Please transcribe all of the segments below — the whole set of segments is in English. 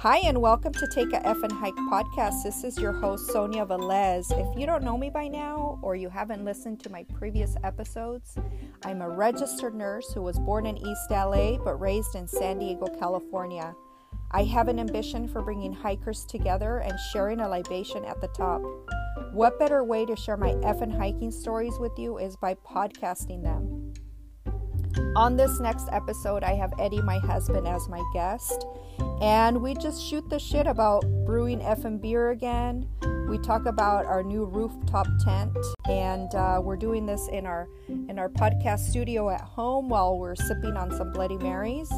Hi, and welcome to Take a F and Hike podcast. This is your host, Sonia Velez. If you don't know me by now or you haven't listened to my previous episodes, I'm a registered nurse who was born in East LA but raised in San Diego, California. I have an ambition for bringing hikers together and sharing a libation at the top. What better way to share my F and hiking stories with you is by podcasting them. On this next episode, I have Eddie, my husband, as my guest, and we just shoot the shit about brewing effing beer again. We talk about our new rooftop tent, and uh, we're doing this in our in our podcast studio at home while we're sipping on some Bloody Marys.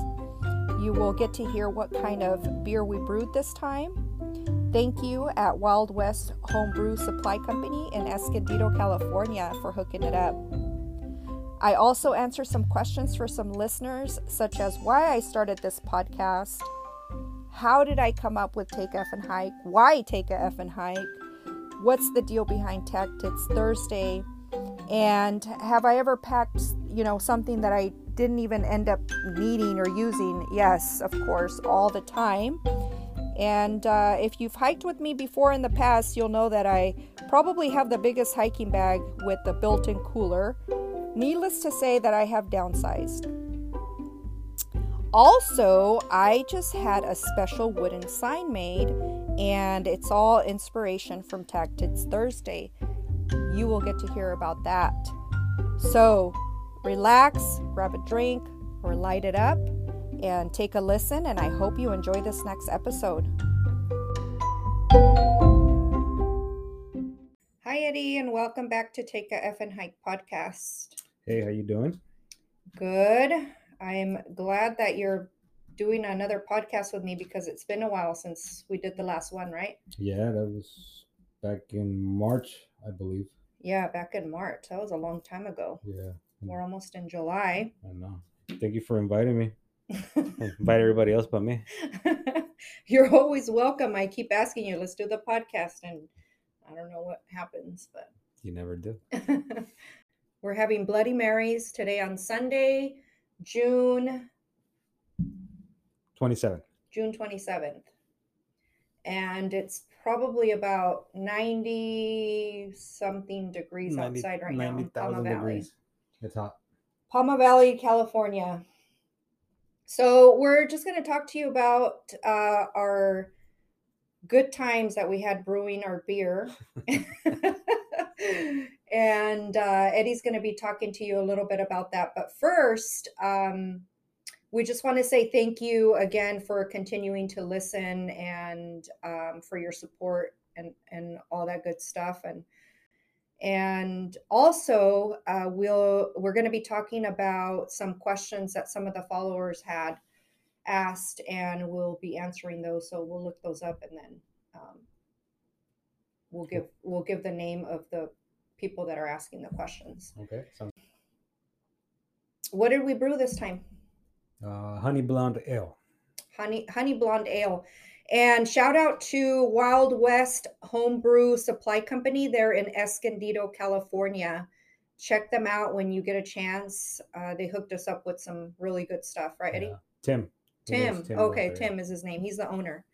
You will get to hear what kind of beer we brewed this time. Thank you at Wild West Homebrew Supply Company in Escondido, California, for hooking it up. I also answer some questions for some listeners, such as why I started this podcast, how did I come up with Take F and Hike, why Take a F and Hike, what's the deal behind Tech Tits Thursday, and have I ever packed, you know, something that I didn't even end up needing or using? Yes, of course, all the time. And uh, if you've hiked with me before in the past, you'll know that I probably have the biggest hiking bag with the built in cooler. Needless to say, that I have downsized. Also, I just had a special wooden sign made, and it's all inspiration from Tech Tits Thursday. You will get to hear about that. So, relax, grab a drink, or light it up, and take a listen. And I hope you enjoy this next episode. Hi, Eddie, and welcome back to Take a F and Hike podcast. Hey, how you doing? Good. I'm glad that you're doing another podcast with me because it's been a while since we did the last one, right? Yeah, that was back in March, I believe. Yeah, back in March. That was a long time ago. Yeah, We're almost in July. I know. Thank you for inviting me. Invite everybody else but me. You're always welcome. I keep asking you, let's do the podcast, and I don't know what happens, but You never do. we're having Bloody Marys today on Sunday, June 27. June 27th. And it's probably about 90 something degrees 90 outside right now in Pauma 90,000 Valley. degrees. It's hot. Pauma Valley, California. So we're just going to talk to you about uh, our good times that we had brewing our beer. and uh, Eddie's going to be talking to you a little bit about that. But first, um, we just want to say thank you again for continuing to listen and um, for your support and and all that good stuff and and also uh, we'll we're going to be talking about some questions that some of the followers had asked and we'll be answering those so we'll look those up and then um, we'll give we'll give the name of the people that are asking the questions. Okay. So, what did we brew this time? Uh, honey blonde ale. honey honey blonde ale. And shout out to wild west homebrew supply company. They're in escondido california. Check them out when you get a chance. Uh, they hooked us up with some really good stuff right eddie? Yeah. Tim. Name's tim. Okay tim is his name. He's the owner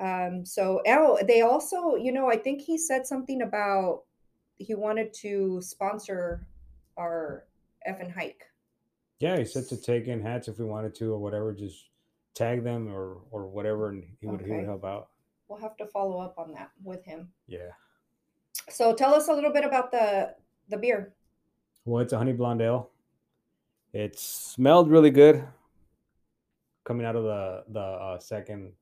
um so oh they also you know i think he said something about he wanted to sponsor our F and hike Yeah, he said to take in hats if we wanted to or whatever. Just tag them or or whatever, and he would he would help out. we'll have to follow up on that with him Yeah. so tell us a little bit about the the beer Well, it's a honey blonde ale. It smelled really good coming out of the the uh, second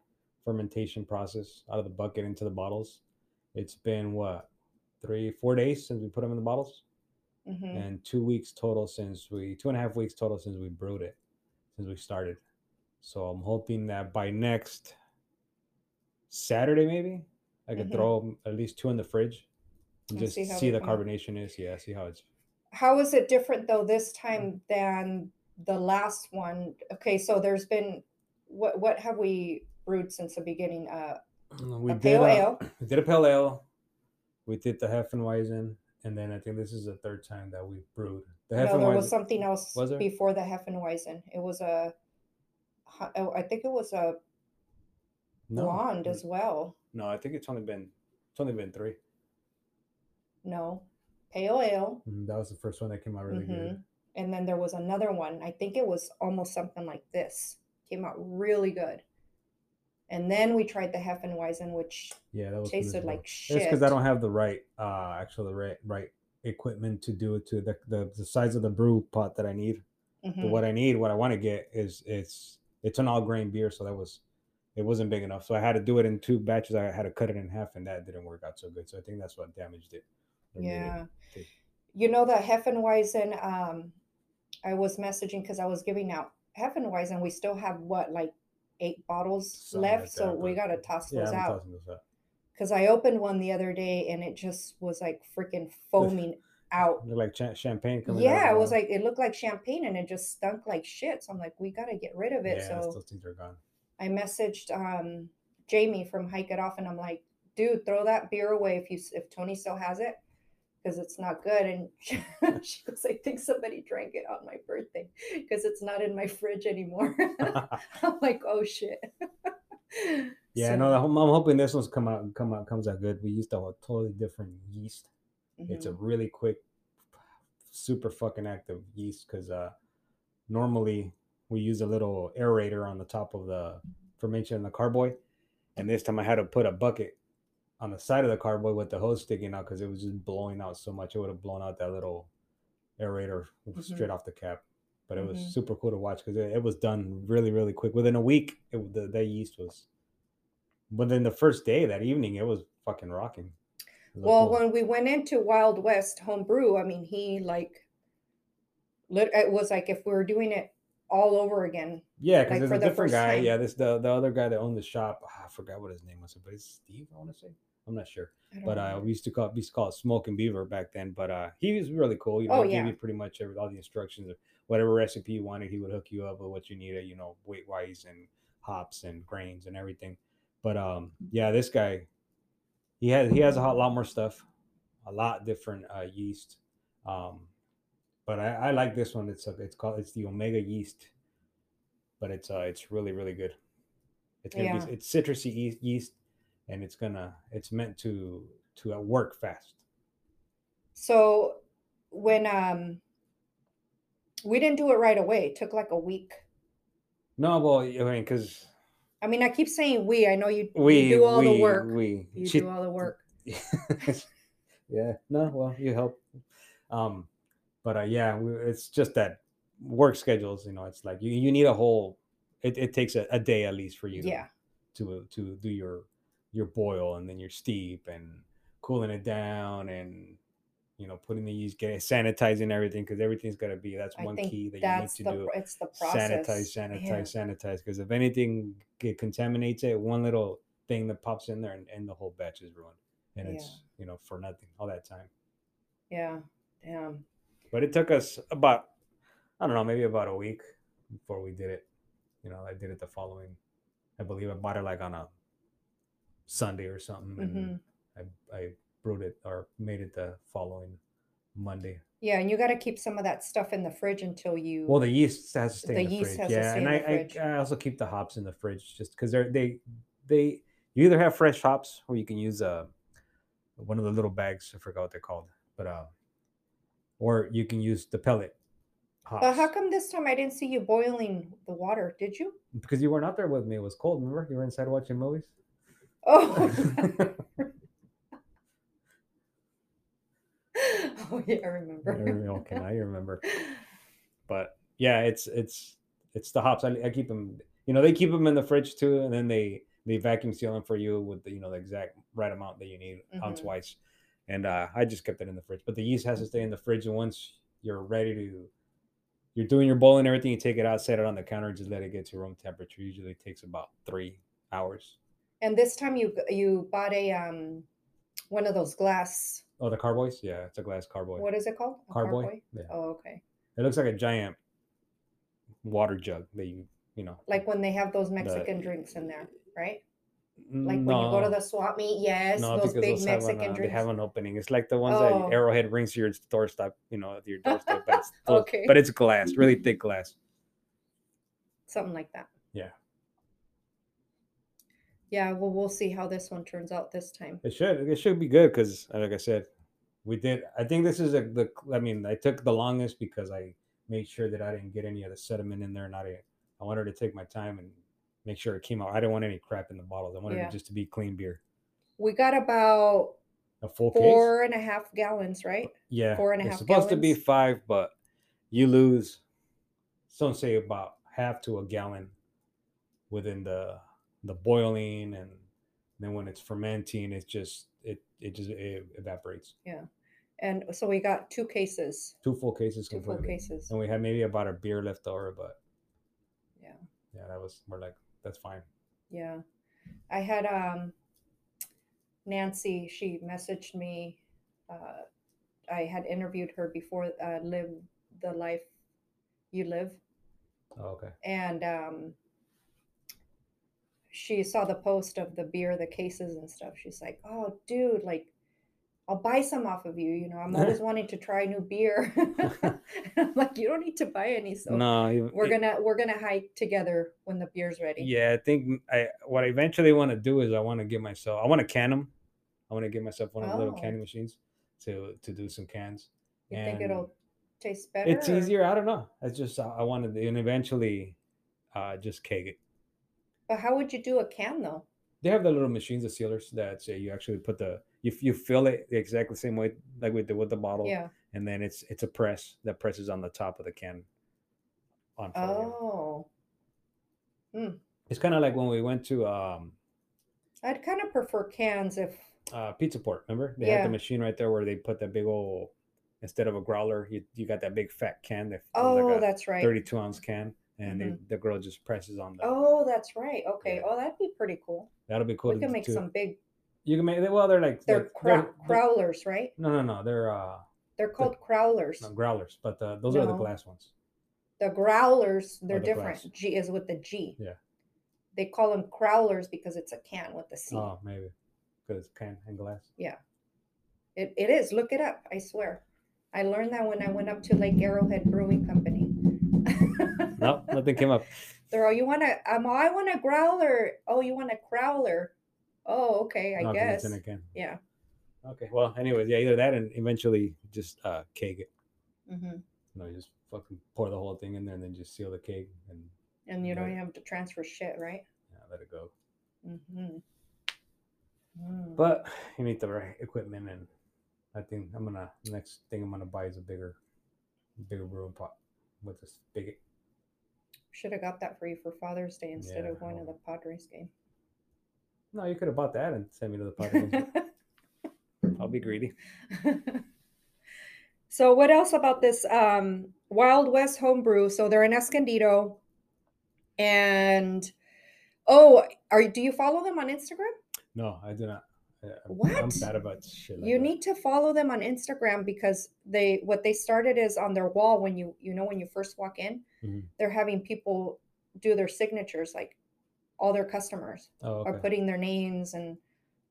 fermentation process out of the bucket into the bottles. It's been what three four days since we put them in the bottles, hmm and two weeks total since we two and a half weeks total since we brewed it since we started. So I'm hoping that by next Saturday maybe I could Mhm. throw at least two in the fridge and And just see see, the out. carbonation is. Yeah, see how it's How is it different though this time than the last one? Okay, so there's been what what have we brewed since the beginning? Uh, We a did pale a, ale. We did a pale ale. We did the Hefeweizen, and then I think this is the third time that we brewed the no, there was something else Was there? before the Hefeweizen. It was a, oh, I think it was a No, blonde mm, as well. No, I think it's only been it's only been three. No, pale ale. Mhm, That was the first one that came out really good. Mhm. And then there was another one. I think it was almost something like this. Came out really good. And then we tried the Hefeweizen, which Yeah, that tasted miserable. like It's shit. because I don't have the right, uh, actually the right right equipment to do it to the the, the size of the brew pot that I need. But Mhm. what I need, what I want to get is it's it's an all grain beer, so that was it wasn't big enough. So I had to do it in two batches. I had to cut it in half, and that didn't work out so good. So I think that's what damaged it. made it Yeah. You know the Hefeweizen, um, I was messaging because I was giving out Hefeweizen. We still have what, like eight bottles Something left, like so that, we but- gotta toss Yeah, those I'm out. tossing those out. Because I opened one the other day and it just was like freaking foaming out. Look like cha- champagne coming. out Yeah, it was like it looked like champagne and it just stunk like shit. So I'm like, we gotta get rid of it. yeah, so those things are gone. I messaged um Jamie from Hike It Off and I'm like, dude, throw that beer away if you s- if Tony still has it because it's not good. And she goes, I think somebody drank it on my birthday because it's not in my fridge anymore. I'm like, oh shit. Yeah, So, no, I'm, I'm hoping this one's come out come out comes out good. We used a totally different yeast. It's a mhm, really quick, super fucking active yeast because uh, normally we use a little aerator on the top of the fermentation in the carboy, and this time I had to put a bucket on the side of the carboy with the hose sticking out because it was just blowing out so much. It would have blown out that little aerator straight off the cap. But it was Mhm. super cool to watch because it, it was done really, really quick. Within a week, it, the, the yeast was. Within the first day, that evening, it was fucking rocking. Was Well, cool. when we went into Wild West Homebrew, I mean, he like, lit, it was like if we were doing it all over again. Yeah, because like, there's a the different guy. time. Yeah, this the the other guy that owned the shop. ah, I forgot what his name was, but it's Steve. I want to say. I'm not sure, I but uh, we used to call it, we used to call it Smoke and Beaver back then. But uh, he was really cool. You know, Oh, he yeah. gave you pretty much every, all the instructions of whatever recipe you wanted. He would hook you up with what you needed. You know, weight wise and hops and grains and everything. But um, yeah, this guy, he has he has a lot, lot more stuff, a lot different uh, yeast. Um, but I, I like this one. It's a, it's called it's the Omega yeast, but it's uh it's really really good. It's gonna Yeah. be it's citrusy yeast, and it's gonna it's meant to to uh, work fast. So when um we didn't do it right away, it took like a week. No, well, I mean, because I mean, I keep saying we. I know you, you we do all we the work. we you she- do all the work. yeah, no, well, you help. Um, but uh, yeah, we, it's just that work schedules. You know, it's like you you need a whole. It, it takes a, a day at least for you. Yeah. to to do your your boil and then your steep and cooling it down and you know putting the yeast getting sanitizing everything because everything's got to be that's I one key that you need to the do it's the process. sanitize sanitize Yeah. sanitize because if anything get contaminates it one little thing that pops in there and, and the whole batch is ruined and it's you know for nothing all that time Yeah. Damn. but it took us about i don't know maybe about a week before we did it you know i did it the following i believe i bought it like on a sunday or something and hmm I, I brewed it or made it the following monday Yeah, and you got to keep some of that stuff in the fridge until you. well the yeast has to stay The in the yeast fridge has to yeah stay and in I. I i also keep the hops in the fridge just because they're they they you either have fresh hops or you can use uh one of the little bags i forgot what they're called but uh or you can use the pellet hops but how come this time I didn't see you boiling the water? Did you? because you weren't out there with me it was cold remember you were inside watching movies Oh. oh yeah, I remember. okay now you remember. But yeah it's it's it's the hops. I, I keep them you know they keep them in the fridge too and then they they vacuum seal them for you with the you know the exact right amount that you need ounce Mhm. wise and uh i just kept it in the fridge. But the yeast has to stay in the fridge and once you're ready to you're doing your bowl and everything you take it out set it on the counter just let it get to room temperature. Usually takes about three hours And this time you you bought a um one of those glass. oh the carboys yeah it's a glass carboy What is it called? A carboy yeah Oh, okay. it looks like a giant water jug that you you know Like when they have those Mexican drinks in there, right? Like when you go to the swap meet, yes, those big those have Mexican an, uh, they have an opening. It's like the ones Oh. that Arrowhead brings to your doorstep, you know, at your doorstep. But it's Okay. but it's glass, really thick glass. Something like that. Yeah. Well, we'll see how this one turns out this time. It should it should be good because, uh, like I said, we did. I think this is a the. I mean, I took the longest because I made sure that I didn't get any of the sediment in there, and I. I wanted to take my time and make sure it came out. I didn't want any crap in the bottles. I wanted Yeah. it just to be clean beer. We got about A full case. four and a half gallons, right? Yeah, four and a it's half supposed to be five, but you lose. Some say about half to a gallon within the the boiling, and then when it's fermenting, it's just it it just it evaporates. Yeah. And so we got two cases, Two full cases two full cases. and we had maybe about a beer left over, but Yeah. yeah, that was we're like that's fine. Yeah. I had um Nancy, she messaged me. Uh, I had interviewed her before uh, Live the Life You Live. Oh, okay. And um, she saw the post of the beer, the cases and stuff. She's like, oh, dude, like, I'll buy some off of you. You know, I'm always wanting to try new beer. I'm like, you don't need to buy any. So no, we're gonna we're gonna hike together when the beer's ready. Yeah, I think I what I eventually want to do is I want to give myself I want to can them. I want to give myself one of the little Oh. canning machines to to do some cans. You think it'll taste better? It's or- easier. I don't know. It's just I I wanted to, and eventually, uh, just keg it. But how would you do a can though? They have the little machines, the sealers that say you actually put the you you fill it the exactly the same way like we did with the bottle, Yeah. and then it's it's a press that presses on the top of the can. On. Oh, It's kind of like when we went to um I'd kind of prefer cans if. uh, Pizza Port. Remember, they had the machine right there where they put that big old instead of a growler, you, you got that big fat can that Oh, like that's right. 32 ounce can, and they, Mhm. the girl just presses on the. Oh, that's right. Okay. Yeah. Oh, that'd be pretty cool. That'll be cool. we to- can make to- some big. You can make. Well, they're like They're crow- they're- crowlers, right? No, no, no. They're uh They're called crowlers. no, growlers, but uh, those are the glass ones. The growlers, they're the different. glass. G is with the G. Yeah. They call them crowlers because it's a can with the C. Oh, maybe because it's can and glass. Yeah. It, it is. Look it up. I swear. I learned that when I went up to Lake Arrowhead Brewing Company. No, nothing came up. They're all you want to. Um, I want a growler. Oh, you want a crowler? Oh, okay. I No, guess. Yeah. Okay. Well, anyways, yeah, either that and eventually just uh keg it. hmm You know, just fucking pour the whole thing in there and then just seal the keg and And you don't even have to transfer shit, right? yeah, let it go. Mm-hmm. Mm. But you need the right equipment, and I think I'm gonna next thing I'm gonna buy is a bigger, bigger brewing pot with this spigot. Should have got that for you for Father's Day instead Yeah, of going to the Padres game. No, you could have bought that and sent me to the pot. I'll be greedy. so, what else about this um, Wild West homebrew? So they're in Escondido, and oh, are do you follow them on Instagram? No, I do not. I- I'm, I'm What? bad about shit. Like you that. need to follow them on Instagram because they what they started is on their wall when you you know when you first walk in, Mhm. they're having people do their signatures like all their customers Oh, are putting their names and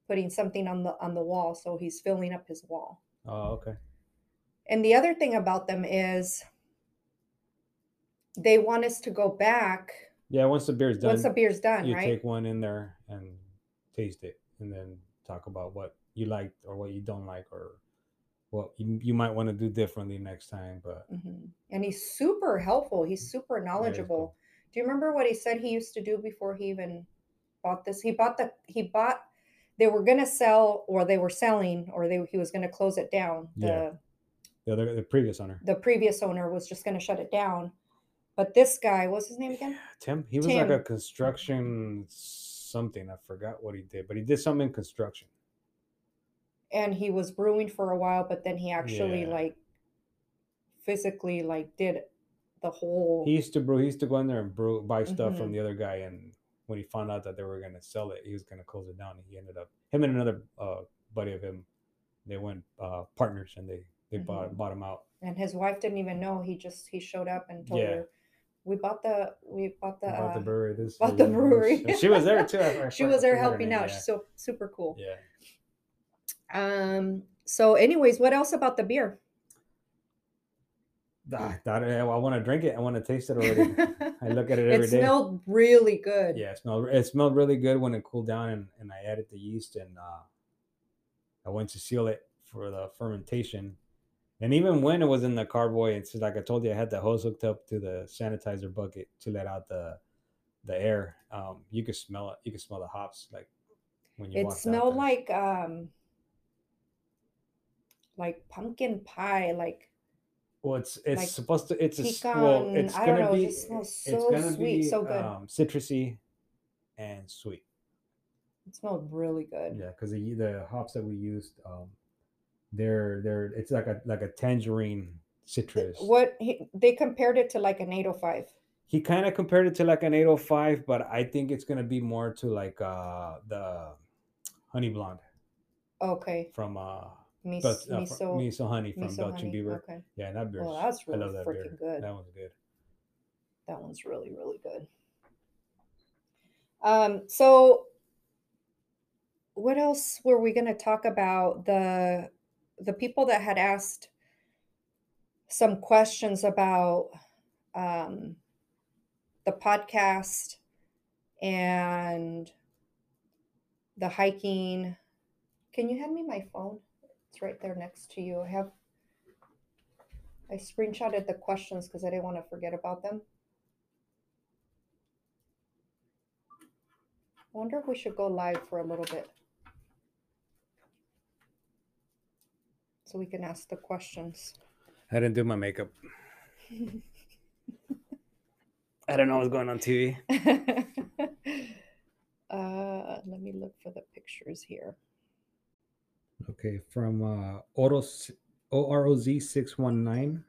putting something on the on the wall so he's filling up his wall. Oh, okay. And the other thing about them is they want us to go back Yeah, once the beer's done, once the beer's done, you right? take one in there and taste it, and then talk about what you liked or what you don't like, or what you, you might want to do differently next time. But Mhm. And he's super helpful. He's super knowledgeable. Do you remember what he said he used to do before he even bought this? He bought the he bought they were gonna sell or they were selling or they he was gonna close it down. The Yeah. the other, the previous owner, the previous owner was just gonna shut it down. But this guy, what's his name again? Tim, he was like a construction something. I forgot what he did, but he did something in construction. And he was brewing for a while, but then he actually Yeah. like physically like did the whole He used to brew. He used to go in there and brew, buy stuff Mhm. from the other guy. And when he found out that they were gonna sell it, he was gonna close it down. He ended up him and another uh, buddy of him. They went uh, partners, and they they bought Mhm. bought him out. and his wife didn't even know. He just he showed up and told Yeah. her, "We bought the we bought the, bought the uh, brewery. This bought the brewery." and She was there too. I- I she was there helping out. Yeah. She's so super cool. yeah. Um. So, anyways, what else about the beer? Ah, that- I, want to drink it. I want to taste it already. I look at it every it day. smelled really good. Yeah, it smelled. It smelled really good when it cooled down, and, and I added the yeast, and uh, I went to seal it for the fermentation. And even when it was in the carboy, it's like I told you, I had the hose hooked up to the sanitizer bucket to let out the the air. Um, you could smell it. You could smell the hops like when you. It smelled like um like pumpkin pie, like Well, it's it's like supposed to. It's a s- well. It's I don't gonna know. be. it just smells it's so gonna sweet, be so good. um, citrusy and sweet. it smelled really good. Yeah, because the the hops that we used, um, they're they're it's like a like a tangerine citrus. What he, they compared it to like an 805. He kind of compared it to like an 805, but I think it's gonna be more to like uh the honey blonde Okay. from uh, Mis- Dutch, uh, miso. miso honey from miso Dutch and honey, Beaver. Okay. Yeah, that beer. Well, that's I really love that beer. freaking good. That one's good. That one's really, really good. Um, so what else were we going to talk about? The the people that had asked some questions about um, the podcast and the hiking. Can you hand me my phone? It's right there next to you. I have I screenshotted the questions because I didn't want to forget about them. I wonder if we should go live for a little bit. So we can ask the questions. I didn't do my makeup. I don't know what's going on TV. uh, let me look for the pictures here. Okay, from uh Oro O R O Z six one nine.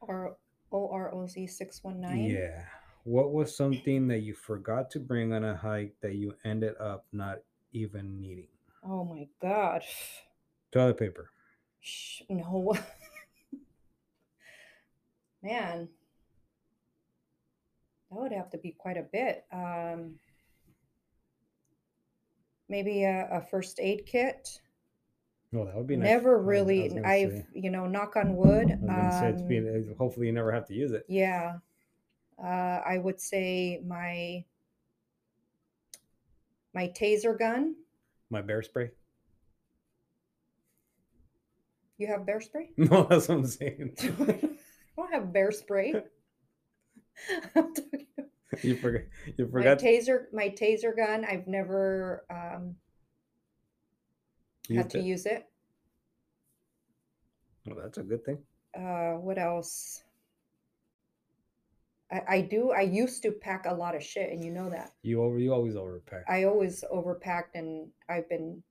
Or O R O Z six one nine. Yeah. What was something that you forgot to bring on a hike that you ended up not even needing? Oh my god. Toilet paper. Sh- no. Man. That would have to be quite a bit. Um, maybe a, a first aid kit. Oh, that would be nice. Never I I really. I've, say- you know, knock on wood. I it's um, being. Hopefully, you never have to use it. Yeah. Uh, I would say my my taser gun. My bear spray. You have bear spray? No, that's what I'm saying. I don't have bear spray. I'm talking you forgot. You my forgot. taser my taser gun i've never um, had to it. use it Well, that's a good thing. uh, what else I, I do i used to pack a lot of shit and you know that You over. You always overpack. i always overpacked and i've been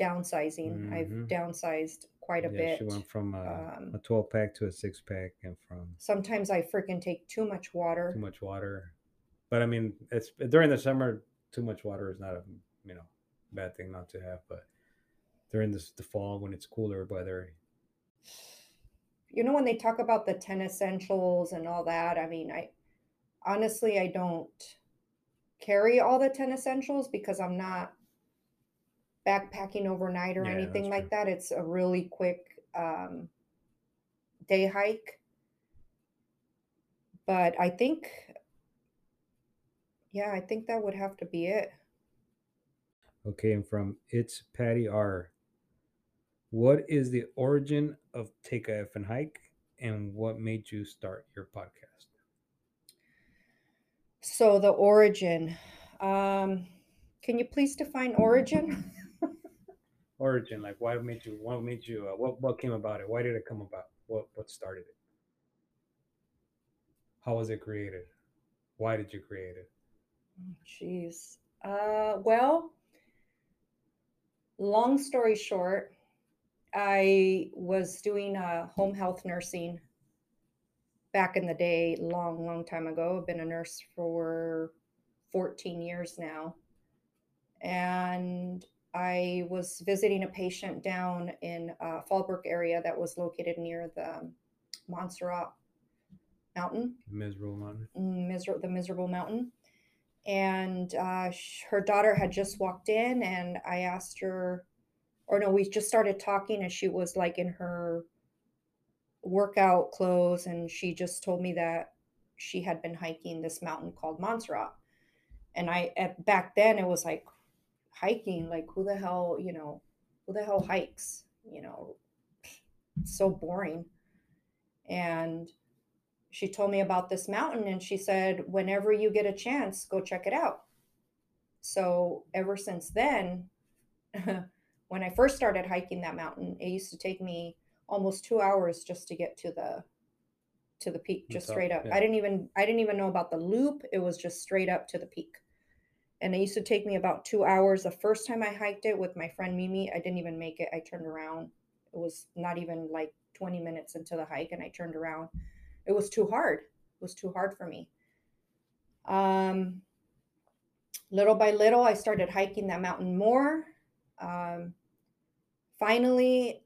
downsizing i've Mhm. downsized quite a yeah, bit she went from uh, um, a 12 pack to a six pack, and from sometimes i freaking take too much water too much water. But I mean, it's during the summer. Too much water is not a you know bad thing not to have. But during this the fall when it's cooler weather, you know when they talk about the 10 essentials and all that i mean i honestly i don't carry all the 10 essentials because i'm not backpacking overnight or Yeah, anything like that. It's a really quick um, day hike. But i think yeah i think that would have to be it. Okay, and from it's Patty R. What is the origin of Take a F and Hike, and what made you start your podcast? so the origin um, can you please define origin Origin, like why made you? What made you? Uh, what what came about it? Why did it come about? What what started it? How was it created? Why did you create it? Jeez. Uh, well, long story short, I was doing uh, home health nursing back in the day, long, long time ago. I've been a nurse for 14 years now. And I was visiting a patient down in uh, Fallbrook area that was located near the Monserate Mountain Miserable Mountain. miser- the miserable mountain and uh, sh- her daughter had just walked in and i asked her or no we just started talking and she was like in her workout clothes and she just told me that she had been hiking this mountain called Monserate. And I at back then it was like hiking, like who the hell, you know, who the hell hikes? You know, so boring. And she told me about this mountain and she said, whenever you get a chance, go check it out. So ever since then, when I first started hiking that mountain, it used to take me almost two hours just to get to the to the peak, just straight up. Yeah. I didn't even I didn't even know about the loop. It was just straight up to the peak. And it used to take me about two hours. The first time I hiked it with my friend Mimi, I didn't even make it. I turned around. It was not even like 20 minutes into the hike, and I turned around. It was too hard. It was too hard for me. Um, little by little, I started hiking that mountain more. Um, finally,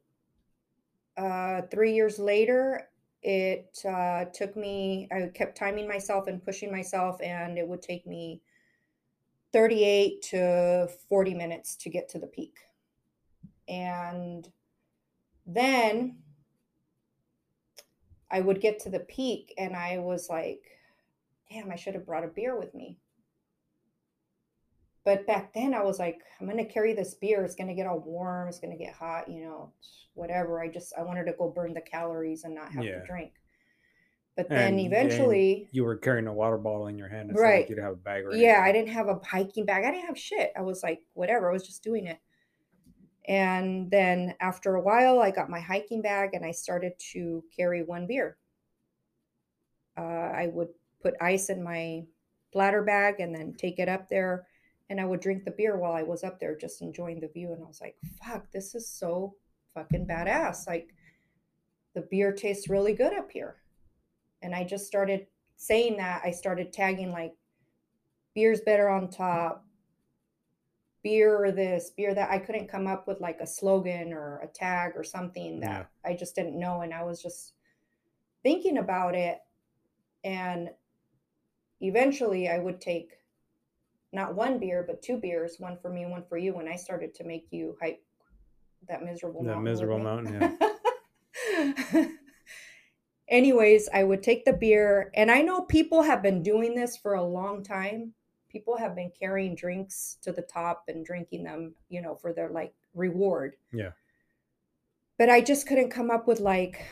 uh, three years later, it uh, took me, I kept timing myself and pushing myself, and it would take me 38 to 40 minutes to get to the peak. And then I would get to the peak, and I was like, damn, I should have brought a beer with me. But back then I was like, I'm gonna carry this beer. It's gonna get all warm. It's gonna get hot. You know, whatever. I just I wanted to go burn the calories and not have yeah. to drink. But then and, eventually, you were carrying a water bottle in your hand, right? Like you'd have a bag. Or yeah, I didn't have a hiking bag. I didn't have shit. I was like, whatever. I was just doing it. And then after a while, I got my hiking bag and I started to carry one beer. Uh, I would put ice in my bladder bag and then take it up there and I would drink the beer while I was up there just enjoying the view. And I was like, fuck, this is so fucking badass. Like the beer tastes really good up here. And I just started saying that. I started tagging like beer's better on top, beer this, beer that. I couldn't come up with like a slogan or a tag or something that. I just didn't know. And I was just thinking about it. And eventually I would take not one beer, but two beers, one for me and one for you, when I started to make you hike that miserable that mountain. miserable mountain, yeah. Anyways, I would take the beer, and I know people have been doing this for a long time. People have been carrying drinks to the top and drinking them, you know, for their like reward. Yeah. But I just couldn't come up with like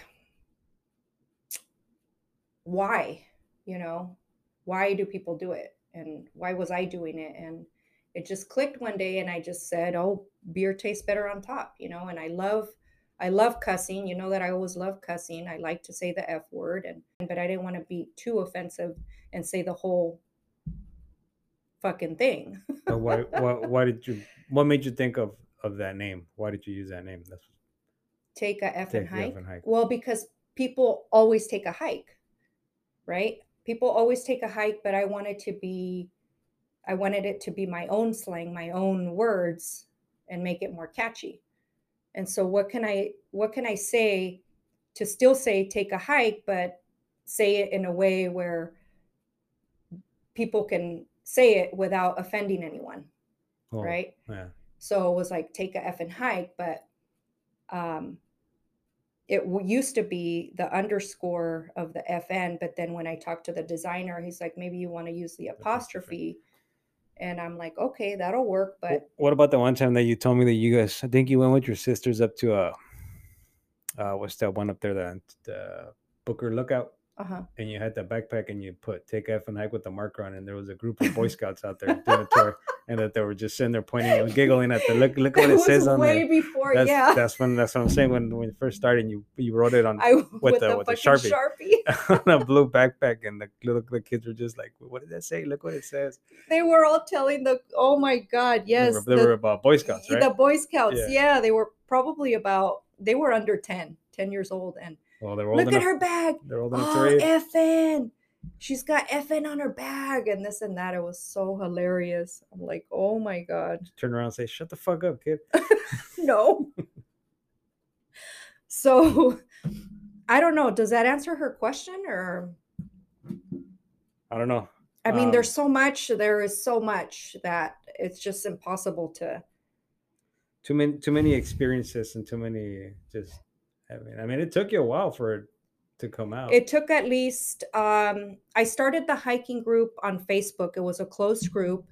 why, you know, why do people do it? And why was I doing it? And it just clicked one day and I just said, "Oh, beer tastes better on top," you know, and I love I love cussing. You know that I always love cussing. I like to say the F word and but I didn't want to be too offensive and say the whole fucking thing. why, why why did you what made you think of of that name? Why did you use that name? That's take a F and hike. hike. Well, because people always take a hike, right? People always take a hike, but I wanted to be, I wanted it to be my own slang, my own words, and make it more catchy. And so, what can I, what can I say to still say take a hike, but say it in a way where people can say it without offending anyone, oh, right? Yeah. So it was like take a effing hike, but um, it used to be the underscore of the FN, but then when I talked to the designer, he's like, maybe you want to use the apostrophe. And I'm like, okay, that'll work. But what about the one time that you told me that you guys, I think you went with your sisters up to a, uh, what's that one up there, the, the Boucher Lookout? Uh-huh. and you had that backpack and you put take F and hike with the marker on, and there was a group of Boy Scouts out there doing a tour, and that they were just sitting there pointing and giggling at the look. Look what it, says on there. way there. before, that's, yeah. That's when that's what I'm saying. When when you first started, you you wrote it on I, with, with, the, with the sharpie, sharpie. on a blue backpack, and the little the kids were just like, "What did that say? Look what it says." They were all telling the, "Oh my God, yes!" They were, they the, were about Boy Scouts, right? The Boy Scouts, yeah. yeah. They were probably about they were under 10, 10 years old, and well, they're old Look enough, at her bag. They're old enough oh, to FN. She's got FN on her bag and this and that. It was so hilarious. I'm like, oh my God. Just turn around and say, shut the fuck up, kid. no. so I don't know. Does that answer her question or? I don't know. I mean, um, there's so much. There is so much that it's just impossible to. Too many, too many experiences and too many just I mean, I mean, it took you a while for it to come out. it took at least um i started the hiking group on facebook. It was a closed group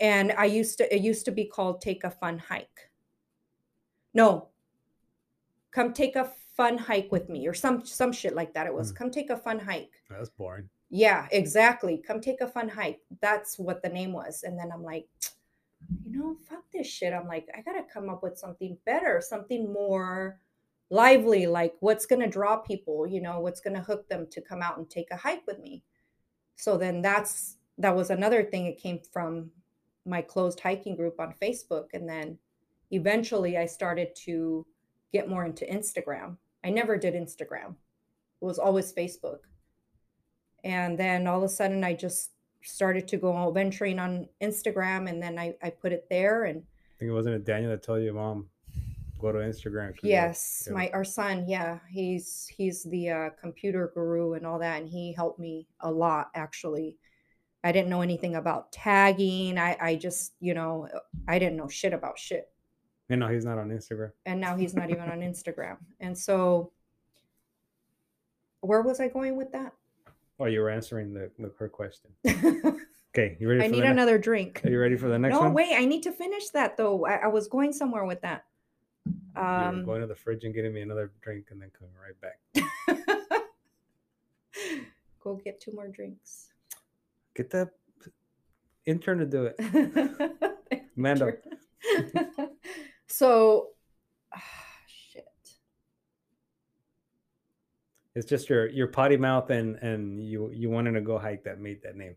and i used to it used to be called take a fun hike. No. Come take a fun hike with me or some some shit like that it was. Mm. come take a fun hike. That's boring. yeah exactly. Come take a fun hike. That's what the name was. And then i'm like you know fuck this shit. I'm like i gotta come up with something better something more lively like what's gonna draw people? You know what's gonna hook them to come out and take a hike with me? So then that's that was another thing it came from my closed hiking group on facebook and then eventually i started to get more into instagram. I never did instagram. It was always facebook. And then all of a sudden i just started to go venturing on instagram and then i, I put it there and I think it wasn't it Daniel that told you, Mom, go to Instagram. yes you'll- my our son yeah he's he's the uh, computer guru and all that and he helped me a lot actually i didn't know anything about tagging i i just you know i didn't know shit about shit You know, he's not on Instagram. and now he's not even on instagram and so where was i going with that Oh, you were answering the, the her question. Okay, you ready for need the ne- another drink Are you ready for the next no one? wait i need to finish that though I, I was going somewhere with that You're um going to the fridge and getting me another drink and then coming right back. go get two more drinks Get that intern to do it. Mando. so, ah, shit. It's just your your potty mouth and and you you wanted to go hike that made that name.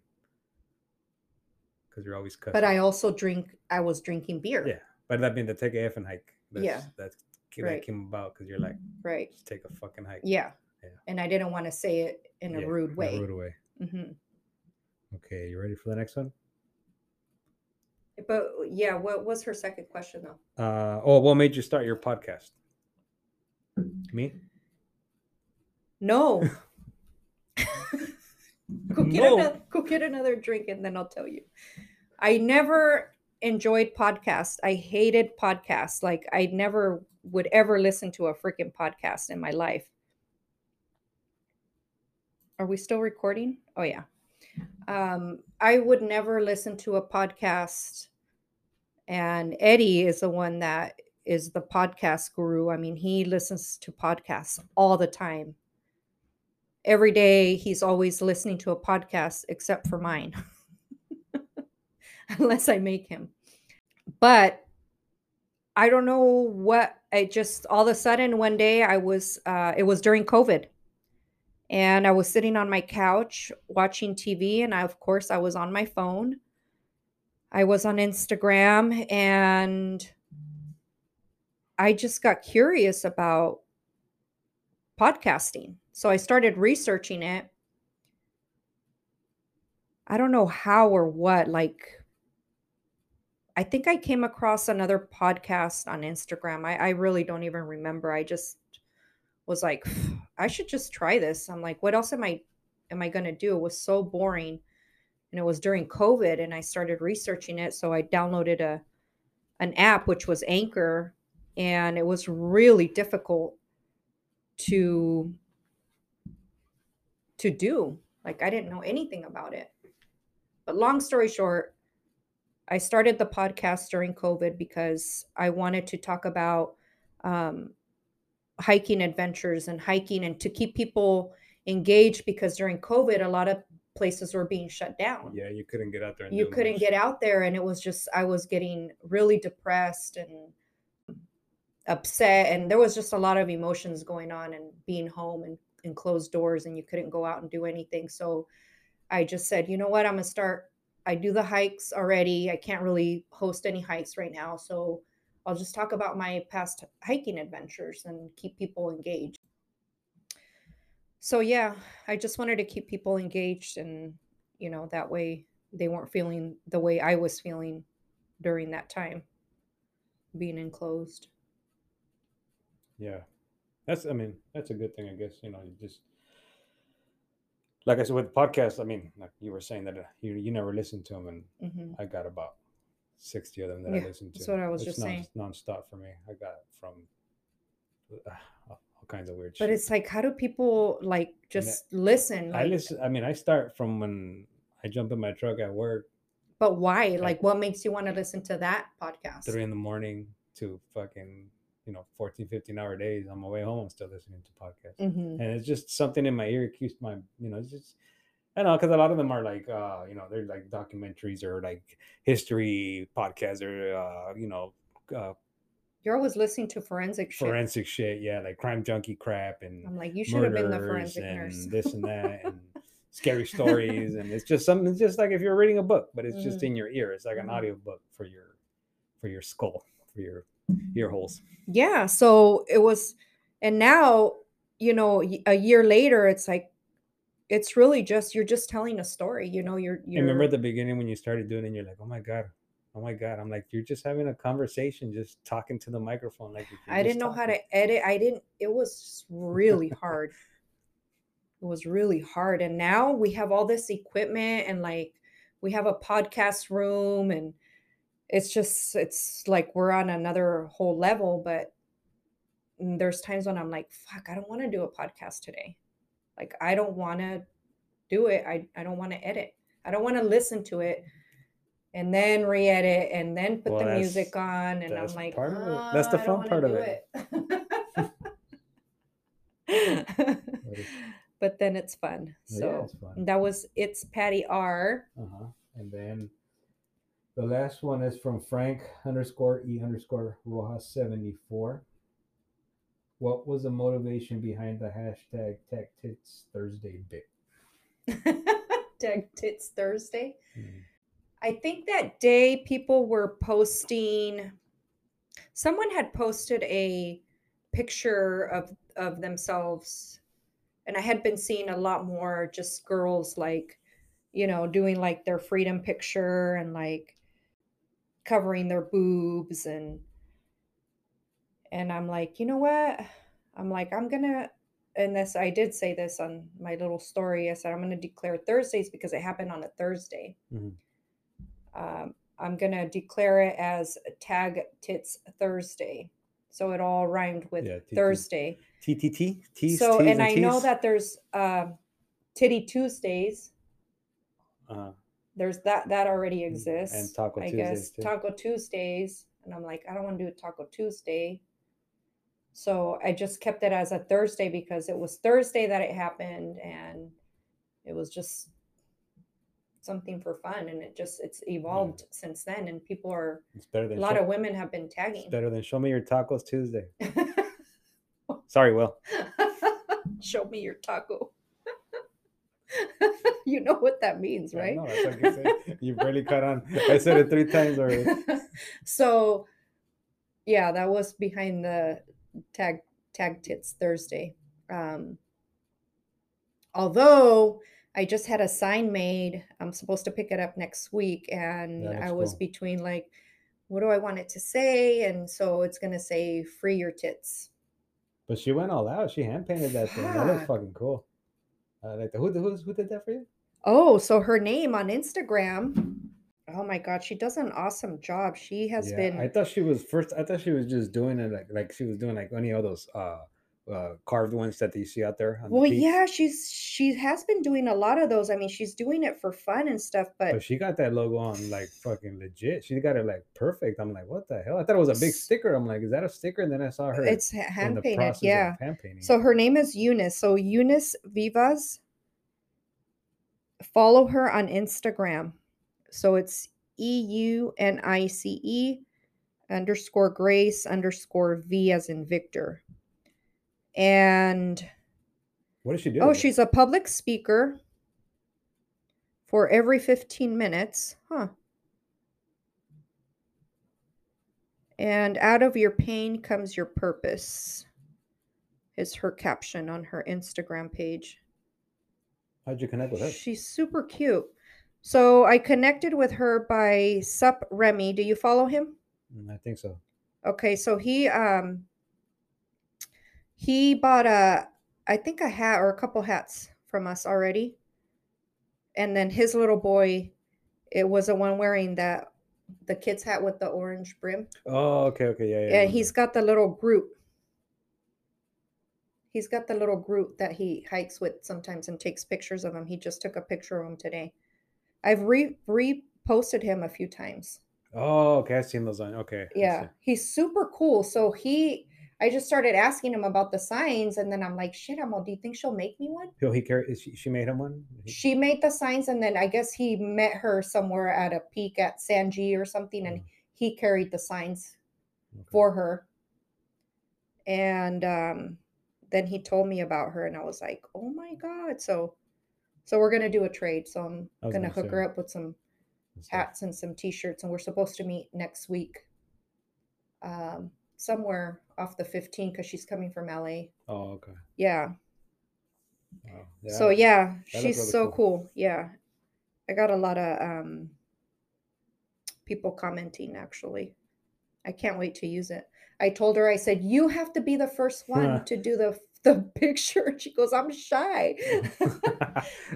Because you're always cussing. But I also drink. I was drinking beer. Yeah. But that means to take a effing hike. That's, Yeah. That's Right. that came about because you're like, Right. take a fucking hike. Yeah. Yeah. And I didn't want to say it in a Yeah, rude in a way. rude way. hmm Okay, you ready for the next one? But yeah, what was her second question though? Uh oh, what made you start your podcast? Me? No. go get No. another go get another drink and then I'll tell you. I never enjoyed podcasts. I hated podcasts. Like I never would ever listen to a freaking podcast in my life. Are we still recording? Oh yeah. Um, I would never listen to a podcast. And Eddie is the one that is the podcast guru. I mean, he listens to podcasts all the time every day he's always listening to a podcast except for mine unless i make him but i don't know what i just all of a sudden one day i was uh, it was during covid and i was sitting on my couch watching tv and I, of course i was on my phone i was on instagram and i just got curious about podcasting. So I started researching it. I don't know how or what. Like, I think I came across another podcast on Instagram. I, I really don't even remember. I just was like, I should just try this. I'm like, what else am I am I gonna do? It was so boring. And it was during COVID and I started researching it. So I downloaded a an app which was Anchor, and it was really difficult to to do like i didn't know anything about it but long story short i started the podcast during covid because i wanted to talk about um, hiking adventures and hiking and to keep people engaged because during covid a lot of places were being shut down Yeah, you couldn't get out there. And you couldn't much. get out there and it was just i was getting really depressed and upset and there was just a lot of emotions going on and being home and, and closed doors and you couldn't go out and do anything so i just said you know what i'm gonna start i do the hikes already i can't really host any hikes right now so i'll just talk about my past hiking adventures and keep people engaged so yeah i just wanted to keep people engaged and you know that way they weren't feeling the way i was feeling during that time being enclosed Yeah, that's. I mean, that's a good thing, I guess. You know, you just like I said with podcasts. I mean, like you were saying that uh, you you never listened to them, and hmm I got about sixty of them that Yeah, I listened to. that's what I was It's just saying. nonstop for me. I got from. Uh, I'll kinds of weird But shit. it's like, how do people like just listen? I listen. I mean, I start from when I jump in my truck at work, but why? Like, what makes you want to listen to that podcast? three in the morning to fucking you know 14, 15 hour days. On my way home, I'm still listening to podcasts, hmm and it's just something in my ear. Keeps my you know it's just. I know because a lot of them are like, uh, you know, they're like documentaries or like history podcasts or, uh, you know, uh, You're always listening to forensic shit. forensic shit. Yeah, like crime junkie crap and I'm like, you should have been the forensic and nurse. this and that and scary stories and it's just something it's just like if you're reading a book but it's just Mhm. in your ear it's like an Mhm. audio book for your for your skull for your ear holes yeah. So it was, and now, you know, a year later, it's like, it's really just you're just telling a story. You know, you're you're. remember at the beginning when you started doing it and you're like oh my god oh my god i'm like you're just having a conversation just talking to the microphone like I didn't know how to edit. I didn't. It was really hard. It was really hard. And now we have all this equipment and like we have a podcast room and it's just it's like we're on another whole level. But mm, there's times when I'm like, fuck, I don't want to do a podcast today. Like I don't want to do it. I, I don't want to edit. I don't want to listen to it and then re-edit and then put Well, the music on and I'm like part of it. That's the "Ah, fun part of it." it." But then it's fun. yeah, So it's fun. that was it's Patty R. Uh-huh. And then the last one is from Frank underscore E underscore Rojas 74. What was the motivation behind the hashtag Tech Tits Thursday bit? Tag Tits Thursday. Mm. I think that day people were posting someone had posted a picture of of themselves and I had been seeing a lot more just girls like you know doing like their freedom picture and like covering their boobs and and I'm like, you know what? I'm like I'm to and this I did say this on my little story. I said I'm to declare Thursdays because it happened on a Thursday Mhm. um, I'm gonna declare it as Tag Tits Thursday, so it all rhymed with Yeah. Thursday. TTT? T's, so, and I know that there's um Titty Tuesdays. There's that that already Mm, exists. and Taco I Tuesdays, guess too. Taco Tuesdays, and I'm like, I don't want to do a Taco Tuesday. So I just kept it as a Thursday because it was Thursday that it happened, and it was just something for fun, and it just it's evolved since then, and people are it's better a lot show, of women have been it's tagging. better than show me your tacos Tuesday. Sorry, Will. Show me your taco. you know what that means, right? that's like you said. You barely caught on. I said it three times already. so, yeah, that was behind the tag tag tits Thursday. Um, although I just had a sign made, I'm supposed to pick it up next week, and I was cool. between like, what do I want it to say? And so it's gonna say "Free your tits." But she went all out. She hand painted that thing. That looks fucking cool. I like that. Who, who, who did that for you? Oh, so her name on Instagram. Oh my God, she does an awesome job. She has yeah, been. I thought she was first. I thought she was just doing it like like she was doing like any of those uh, uh carved ones that you see out there. On the well, peaks. yeah, she's she has been doing a lot of those. I mean, she's doing it for fun and stuff, but But she got that logo on like fucking legit. She got it like perfect. I'm like, what the hell? I thought it was a big sticker. I'm like, is that a sticker? And then I saw her. it's hand the painted. Yeah. hand painting. So her name is Eunice. So Eunice Vivas. Follow her on Instagram. So it's E U N I C E underscore Grace underscore V as in Victor. And what does she do? oh, she's a public speaker for every 15 minutes. Huh. And out of your pain comes your purpose, is her caption on her Instagram page. How'd you connect with her? She's super cute. So I connected with her by Sup Remy. Do you follow him? Mm, I think so. Okay, so he um he bought a I think a hat or a couple hats from us already. And then his little boy, it was the one wearing that the kid's hat with the orange brim. Oh, okay, okay, yeah, yeah. And he's got the little group. He's got the little group that he hikes with sometimes and takes pictures of him. He just took a picture of him today. I've re reposted him a few times. Oh, okay. I've seen those on. Okay. Yeah, he's super cool. So he, I just started asking him about the signs, and then I'm like, shit, Amo, do you think she'll make me one? He'll he carry. She, she made him one. He- She made the signs, and then I guess he met her somewhere at a peak at Sanji or something, and Mm. he carried the signs okay. for her. And um, then he told me about her, and I was like, oh my god! So, so we're gonna do a trade. So I'm gonna gonna hook her up with some hats and some t-shirts and we're supposed to meet next week um somewhere off the 15 because she's coming from la Oh, okay. yeah, Wow. so yeah she's really so cool. cool. yeah. I got a lot of um people commenting actually. I can't wait to use it. I told her i said you have to be the first one to do the the picture. And she goes i'm shy.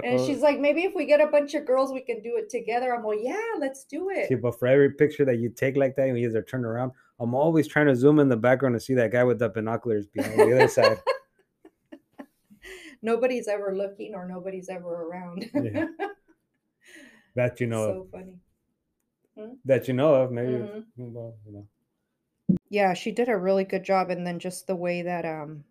And Well, she's like maybe if we get a bunch of girls we can do it together. I'm like yeah let's do it. See, but for every picture that you take like that, you either turn around, I'm always trying to zoom in the background to see that guy with the binoculars behind the other side. nobody's ever looking or nobody's ever around. Yeah. That you know, so funny. of, that you know of, maybe. Mhm. Well, you know. Yeah, she did a really good job, and then just the way that um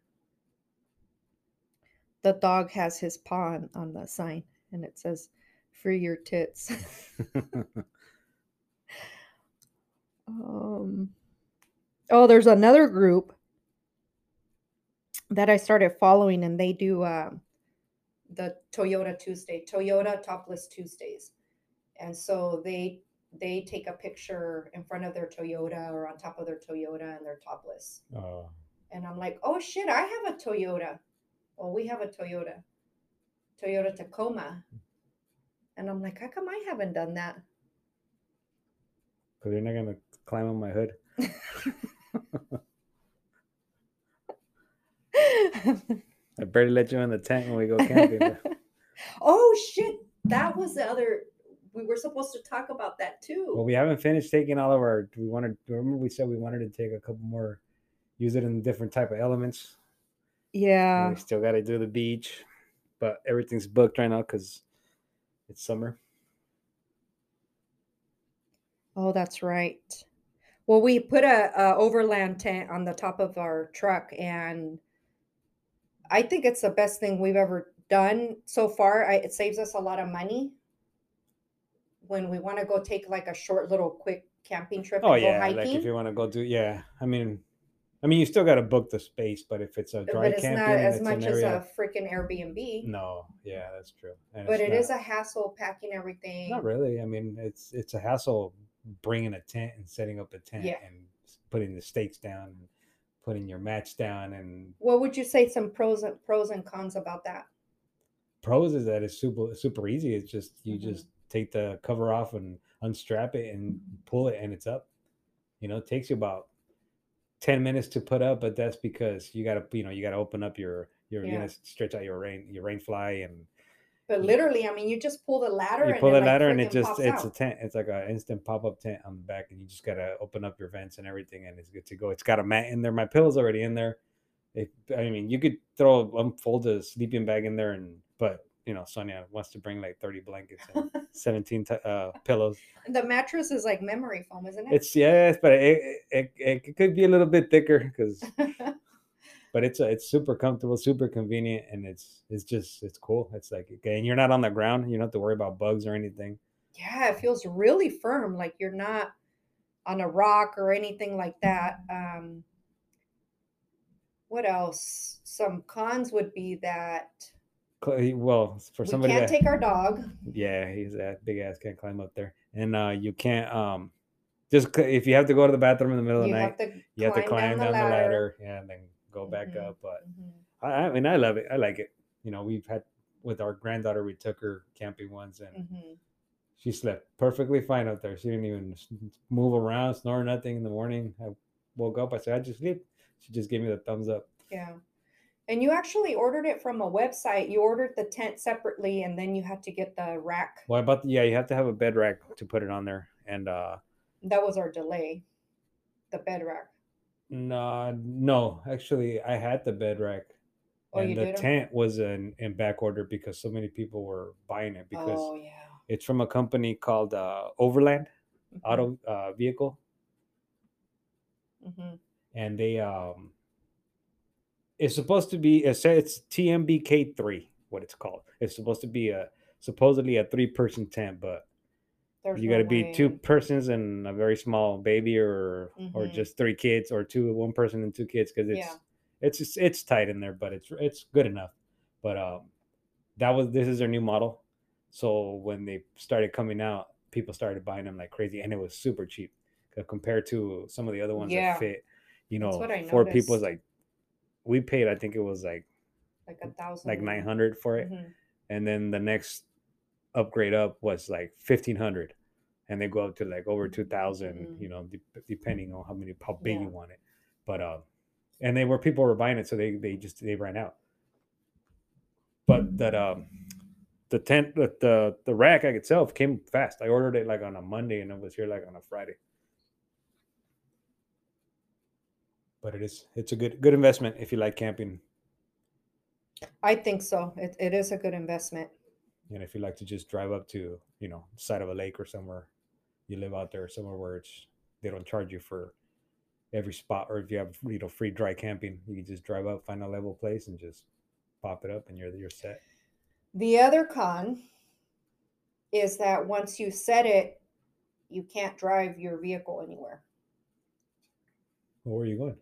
the dog has his paw on, on the sign, and it says "Free your tits." um, oh, there's another group that I started following, and they do um, the Toyota Tuesday, Toyota Topless Tuesdays, and so they they take a picture in front of their Toyota or on top of their Toyota, and they're topless. Oh, And I'm like, oh shit, I have a Toyota. Well, we have a Toyota, Toyota Tacoma. And I'm like, how come I haven't done that? because you're not gonna climb on my hood. I barely let you in the tent when we go camping. oh shit, that was the other. We were supposed to talk about that too. well, we haven't finished taking all of our. We wanted. Remember, we said we wanted to take a couple more, use it in different type of elements. and yeah. we still got to do the beach, but everything's booked right now because it's summer. Oh, that's right. Well, we put a, a overland tent on the top of our truck, and I think it's the best thing we've ever done so far. I, it saves us a lot of money when we want to go take like a short little quick camping trip Oh and go yeah, hiking. like if you want to go do yeah. I mean, I mean you still got to book the space, but if it's a dry but it's camping not as much as area, a freaking Airbnb. no, yeah, that's true. And but it is not- a hassle packing everything. not really. I mean, it's it's a hassle bringing a tent and setting up a tent Yeah. and putting the stakes down and putting your match down and What would you say some pros and pros and cons about that? pros is that it's super super easy. It's just you Mhm. just take the cover off and unstrap it and pull it and it's up. You know, it takes you about 10 minutes to put up, but that's because you gotta, you know, you gotta open up your your you Yeah. know stretch out your rain your rain fly and But literally, I mean, you just pull the ladder. you pull the like, ladder and it just it's a tent. It's like an instant pop-up tent on the back, and you just gotta open up your vents and everything and it's good to go. It's got a mat in there. My pillow's already in there. It, I mean, you could throw unfold a sleeping bag in there and but you know, Sonia wants to bring like 30 blankets and 17 t- uh, pillows. The mattress is like memory foam, isn't it? It's yes, but it, it, it, it could be a little bit thicker because, but it's a, it's super comfortable, super convenient, and it's it's just it's cool. It's like okay, and you're not on the ground. You don't have to worry about bugs or anything. yeah, it feels really firm, like you're not on a rock or anything like that. Um, what else? Some cons would be that Well, for somebody we can't that take our dog. yeah, he's that big ass can't climb up there, and uh you can't um just if you have to go to the bathroom in the middle of the have night, to you have to climb down, the ladder, yeah, and then go back Mhm. up. But Mhm. I, I mean, I love it. I like it. You know, we've had with our granddaughter, we took her camping once, and Mhm. she slept perfectly fine out there. She didn't even move around, snore nothing in the morning. I woke up, I said, I just sleep. She just gave me the thumbs up. Yeah. And you actually ordered it from a website. You ordered the tent separately and then you had to get the rack. Well, about yeah, you have to have a bed rack to put it on there, and uh That was our delay. The bed rack. No, no, actually, I had the bed rack. Oh, and you the did 'em? tent was in, in back order because so many people were buying it because oh yeah. it's from a company called uh, Overland Auto uh, Vehicle, hmm and they um, it's supposed to be it said it's TMBK three, what it's called. It's supposed to be a supposedly a three person tent, but There's you no got to be two persons and a very small baby, or or Mhm. just three kids, or two one person and two kids, because it's Yeah. it's just, it's tight in there, but it's it's good enough. But um, that was this is their new model, so when they started coming out, people started buying them like crazy, and it was super cheap uh, compared to some of the other ones Yeah. that fit. You know, four people is like we paid. I think it was like Like a thousand. like nine hundred for it, Mhm. and then the next upgrade up was like fifteen hundred, and they go up to like over two Mhm. You know, de- depending on how many how big Yeah. you want it. But um, and they were people were buying it, so they they just they ran out. But that um, the tent the the, the rack itself came fast. I ordered it like on a Monday, and it was here like on a Friday. But it is it's a good good investment if you like camping I think so. It, it is a good investment. And if you like to just drive up to you know side of a lake or somewhere you live out there somewhere where it's they don't charge you for every spot or if you have you know free dry camping you can just drive up find a level place and just pop it up and you're you're set The other con is that once you set it, you can't drive your vehicle anywhere. well, where are you going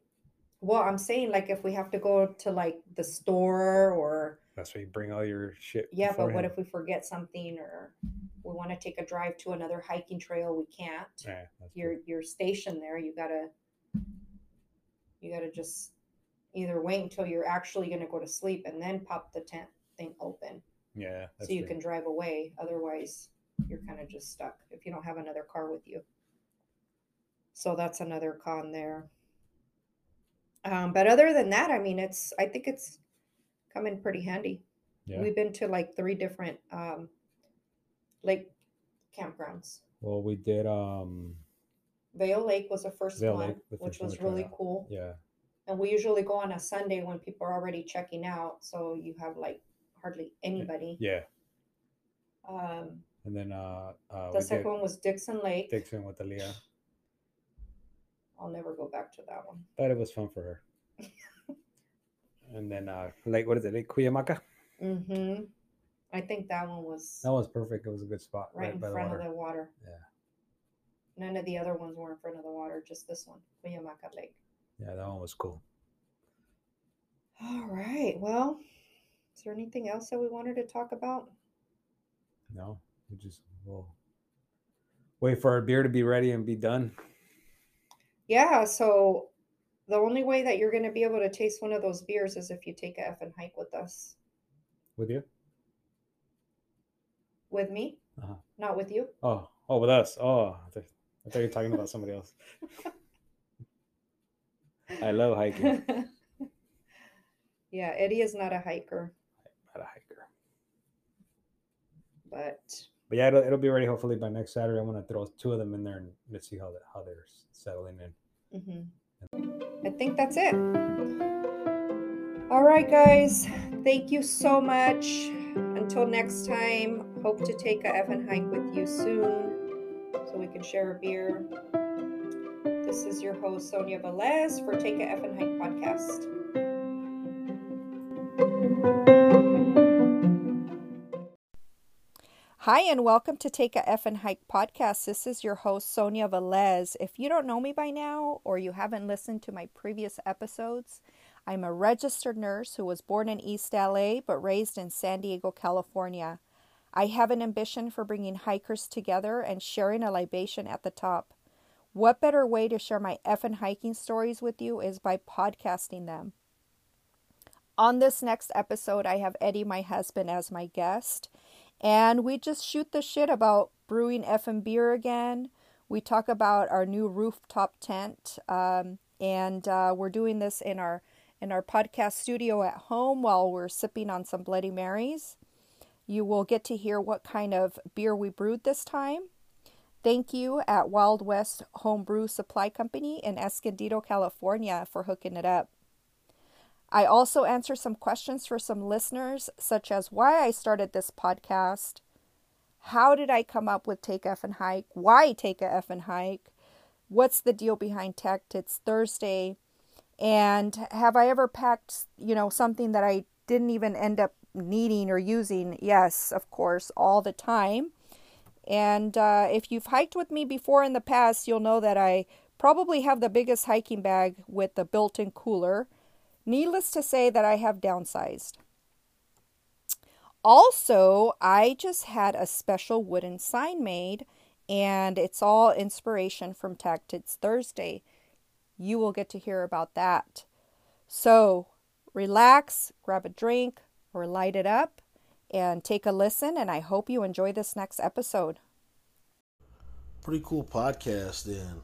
Well, I'm saying like if we have to go to like the store or that's where you bring all your shit yeah, but what if we forget something or we want to take a drive to another hiking trail? We can't. yeah, You're true. you're stationed there. You gotta you gotta just either wait until you're actually gonna go to sleep and then pop the tent thing open yeah that's so you true. can drive away. Otherwise, you're kind of just stuck if you don't have another car with you. So that's another con there. Um, but other than that, I mean, it's I think it's come in pretty handy. yeah We've been to like three different um, lake campgrounds. well we did um Vail Lake was the first Vail one, Lake, the which first one was tried really out. cool. yeah And we usually go on a Sunday when people are already checking out, so you have like hardly anybody. yeah Um, and then uh, uh the we second did one was Dixon Lake. Dixon with Aaliyah. I'll never go back to that one. but it was fun for her and then uh like what is it lake Cuyamaca? Mm-hmm. I think that one was that was perfect it was a good spot right, right, in the front water of the water. Yeah. None of the other ones were in front of the water, just this one, Cuyamaca Lake. Yeah, that one was cool. All right. Well, is there anything else that we wanted to talk about? No, we just will wait for our beer to be ready and be done. Yeah, so the only way that you're going to be able to taste one of those beers is if you take a Effing hike with us. With you? With me? Uh-huh. Not with you? Oh, oh, with us. Oh, I thought, I thought you were talking about somebody else. I love hiking. yeah, Eddie is not a hiker, Not a hiker. but But yeah, it'll, it'll be ready hopefully by next Saturday. I'm gonna throw two of them in there and let's see how they, how they're settling in. mhm. I think that's it. All right, guys. Thank you so much. Until next time, hope to take a effing hike with you soon so we can share a beer. This is your host, Sonia Velez, for Take a Effing Hike podcast. Hi, and welcome to Take a Effing Hike podcast. This is your host, Sonia Velez. If you don't know me by now or you haven't listened to my previous episodes, I'm a registered nurse who was born in East LA but raised in San Diego, California. I have an ambition for bringing hikers together and sharing a libation at the top. What better way to share my effing hiking stories with you is by podcasting them. On this next episode, I have Eddie, my husband, as my guest, and we just shoot the shit about brewing effing beer again. We talk about our new rooftop tent, um, and uh, we're doing this in our in our podcast studio at home while we're sipping on some Bloody Marys. You will get to hear what kind of beer we brewed this time. Thank you at Wild West Homebrew Supply Company in Escondido, California for hooking it up. I also answer some questions for some listeners, such as why I started this podcast, how did I come up with Take Effing Hike, why Take a Effing Hike, what's the deal behind Tech Tits Thursday, and have I ever packed, you know, something that I didn't even end up needing or using? Yes, of course, all the time. And uh, if you've hiked with me before in the past, you'll know that I probably have the biggest hiking bag with the built in cooler. Needless to say, that I have downsized. Also, I just had a special wooden sign made, and it's all inspiration from Tech Tits Thursday. You will get to hear about that. So, relax, grab a drink, or light it up, and take a listen. And I hope you enjoy this next episode. Pretty cool podcast, then.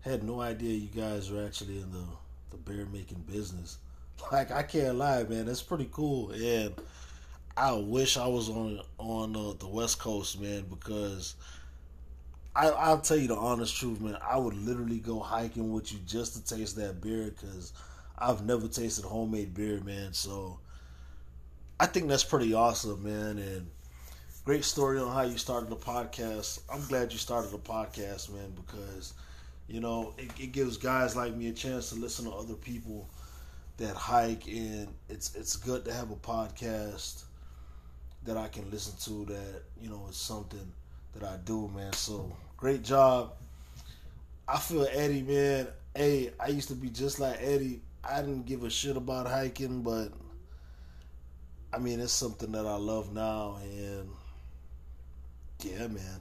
had no idea you guys were actually in the the bear making business. Like I can't lie, man, it's pretty cool, and I wish I was on on uh, the West Coast, man, because I, I'll tell you the honest truth, man. I would literally go hiking with you just to taste that beer, because I've never tasted homemade beer, man. So I think that's pretty awesome, man, and great story on how you started the podcast. I'm glad you started the podcast, man, because you know, it, it gives guys like me a chance to listen to other people that hike, and it's it's good to have a podcast that I can listen to. That you know is something that I do, man. So great job. I feel Eddie, man. Hey, I used to be just like Eddie. I didn't give a shit about hiking, but I mean, it's something that I love now, and yeah, man.